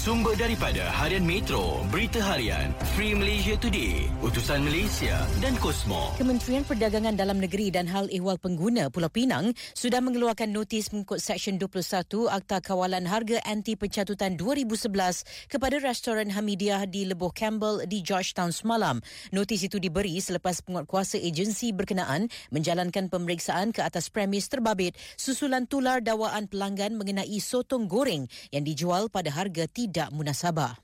Sumber daripada Harian Metro, Berita Harian, Free Malaysia Today, Utusan Malaysia dan Kosmo. Kementerian Perdagangan Dalam Negeri dan Hal Ehwal Pengguna Pulau Pinang sudah mengeluarkan notis mengikut Seksyen 21 Akta Kawalan Harga Anti Pencatutan 2011 kepada restoran Hamidiah di Leboh Campbell di Georgetown semalam. Notis itu diberi selepas penguatkuasa agensi berkenaan menjalankan pemeriksaan ke atas premis terbabit susulan tular dawaan pelanggan mengenai sotong goreng yang dijual pada harga tidak tidak munasabah.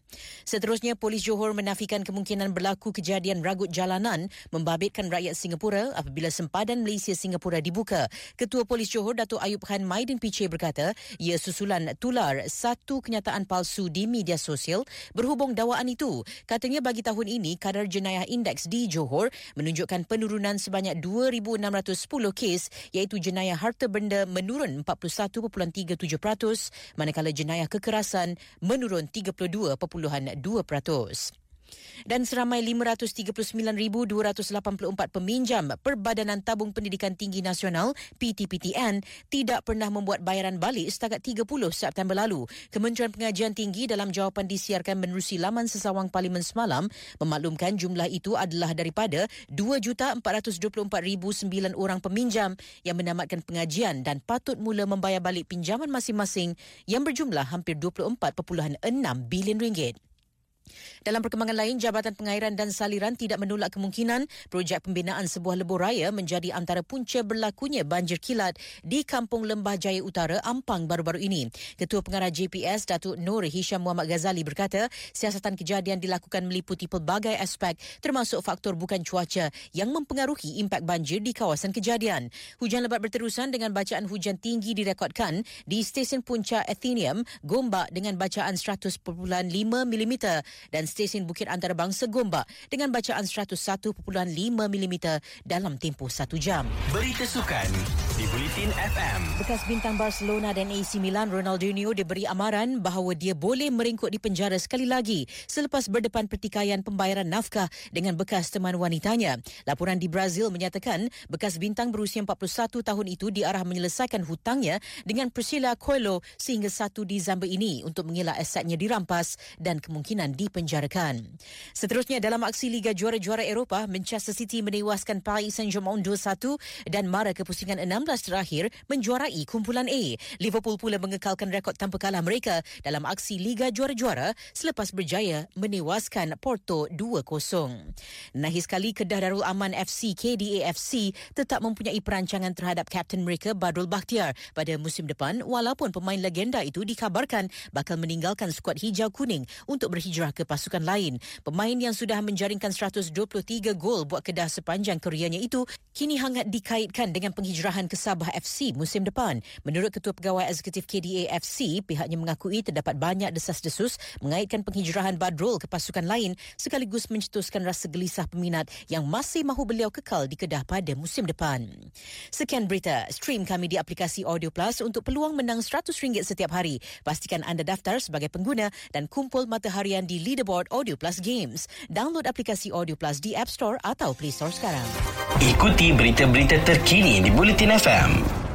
Seterusnya, polis Johor menafikan kemungkinan berlaku kejadian ragut jalanan membabitkan rakyat Singapura apabila sempadan Malaysia-Singapura dibuka. Ketua Polis Johor, Datuk Ayub Khan Maidin Piche berkata, ia susulan tular satu kenyataan palsu di media sosial berhubung dakwaan itu. Katanya bagi tahun ini, kadar jenayah indeks di Johor menunjukkan penurunan sebanyak 2,610 kes iaitu jenayah harta benda menurun 41.37% manakala jenayah kekerasan menurun 32.2%. Dan seramai 539,284 peminjam Perbadanan Tabung Pendidikan Tinggi Nasional PTPTN tidak pernah membuat bayaran balik setakat 30 September lalu. Kementerian Pengajian Tinggi dalam jawapan disiarkan menerusi laman sesawang Parlimen semalam memaklumkan jumlah itu adalah daripada 2,424,009 orang peminjam yang menamatkan pengajian dan patut mula membayar balik pinjaman masing-masing yang berjumlah hampir 24.6 bilion ringgit. Dalam perkembangan lain, Jabatan Pengairan dan Saliran tidak menolak kemungkinan projek pembinaan sebuah lebuh raya menjadi antara punca berlakunya banjir kilat di Kampung Lembah Jaya Utara, Ampang baru-baru ini. Ketua Pengarah JPS, Datuk Nur Hisham Muhammad Ghazali berkata, siasatan kejadian dilakukan meliputi pelbagai aspek termasuk faktor bukan cuaca yang mempengaruhi impak banjir di kawasan kejadian. Hujan lebat berterusan dengan bacaan hujan tinggi direkodkan di stesen punca Athenium, Gombak dengan bacaan 100.5 mm dan stesen Bukit Antarabangsa Gombak dengan bacaan 101.5 mm dalam tempoh satu jam. Berita sukan di Bulletin FM. Bekas bintang Barcelona dan AC Milan Ronaldinho diberi amaran bahawa dia boleh meringkuk di penjara sekali lagi selepas berdepan pertikaian pembayaran nafkah dengan bekas teman wanitanya. Laporan di Brazil menyatakan bekas bintang berusia 41 tahun itu diarah menyelesaikan hutangnya dengan Priscilla Coelho sehingga 1 Disember ini untuk mengelak asetnya dirampas dan kemungkinan dipenjarakan. Seterusnya dalam aksi Liga Juara-Juara Eropah, Manchester City menewaskan Paris Saint-Germain 2-1 dan mara ke pusingan 16 terakhir menjuarai kumpulan A. Liverpool pula mengekalkan rekod tanpa kalah mereka dalam aksi Liga Juara-Juara selepas berjaya menewaskan Porto 2-0. Nahis sekali Kedah Darul Aman FC KDAFC tetap mempunyai perancangan terhadap kapten mereka Badrul Bakhtiar pada musim depan walaupun pemain legenda itu dikabarkan bakal meninggalkan skuad hijau kuning untuk berhijrah ke pasukan lain. Pemain yang sudah menjaringkan 123 gol buat Kedah sepanjang karyanya itu kini hangat dikaitkan dengan penghijrahan ke Sabah FC musim depan. Menurut Ketua Pegawai Eksekutif KDA FC, pihaknya mengakui terdapat banyak desas-desus mengaitkan penghijrahan Badrul ke pasukan lain sekaligus mencetuskan rasa gelisah peminat yang masih mahu beliau kekal di Kedah pada musim depan. Sekian berita. Stream kami di aplikasi Audio Plus untuk peluang menang RM100 setiap hari. Pastikan anda daftar sebagai pengguna dan kumpul mata harian di Leaderboard Audio Plus Games. Download aplikasi Audio Plus di App Store atau Play Store sekarang. Ikuti berita-berita terkini di Bulletin FM.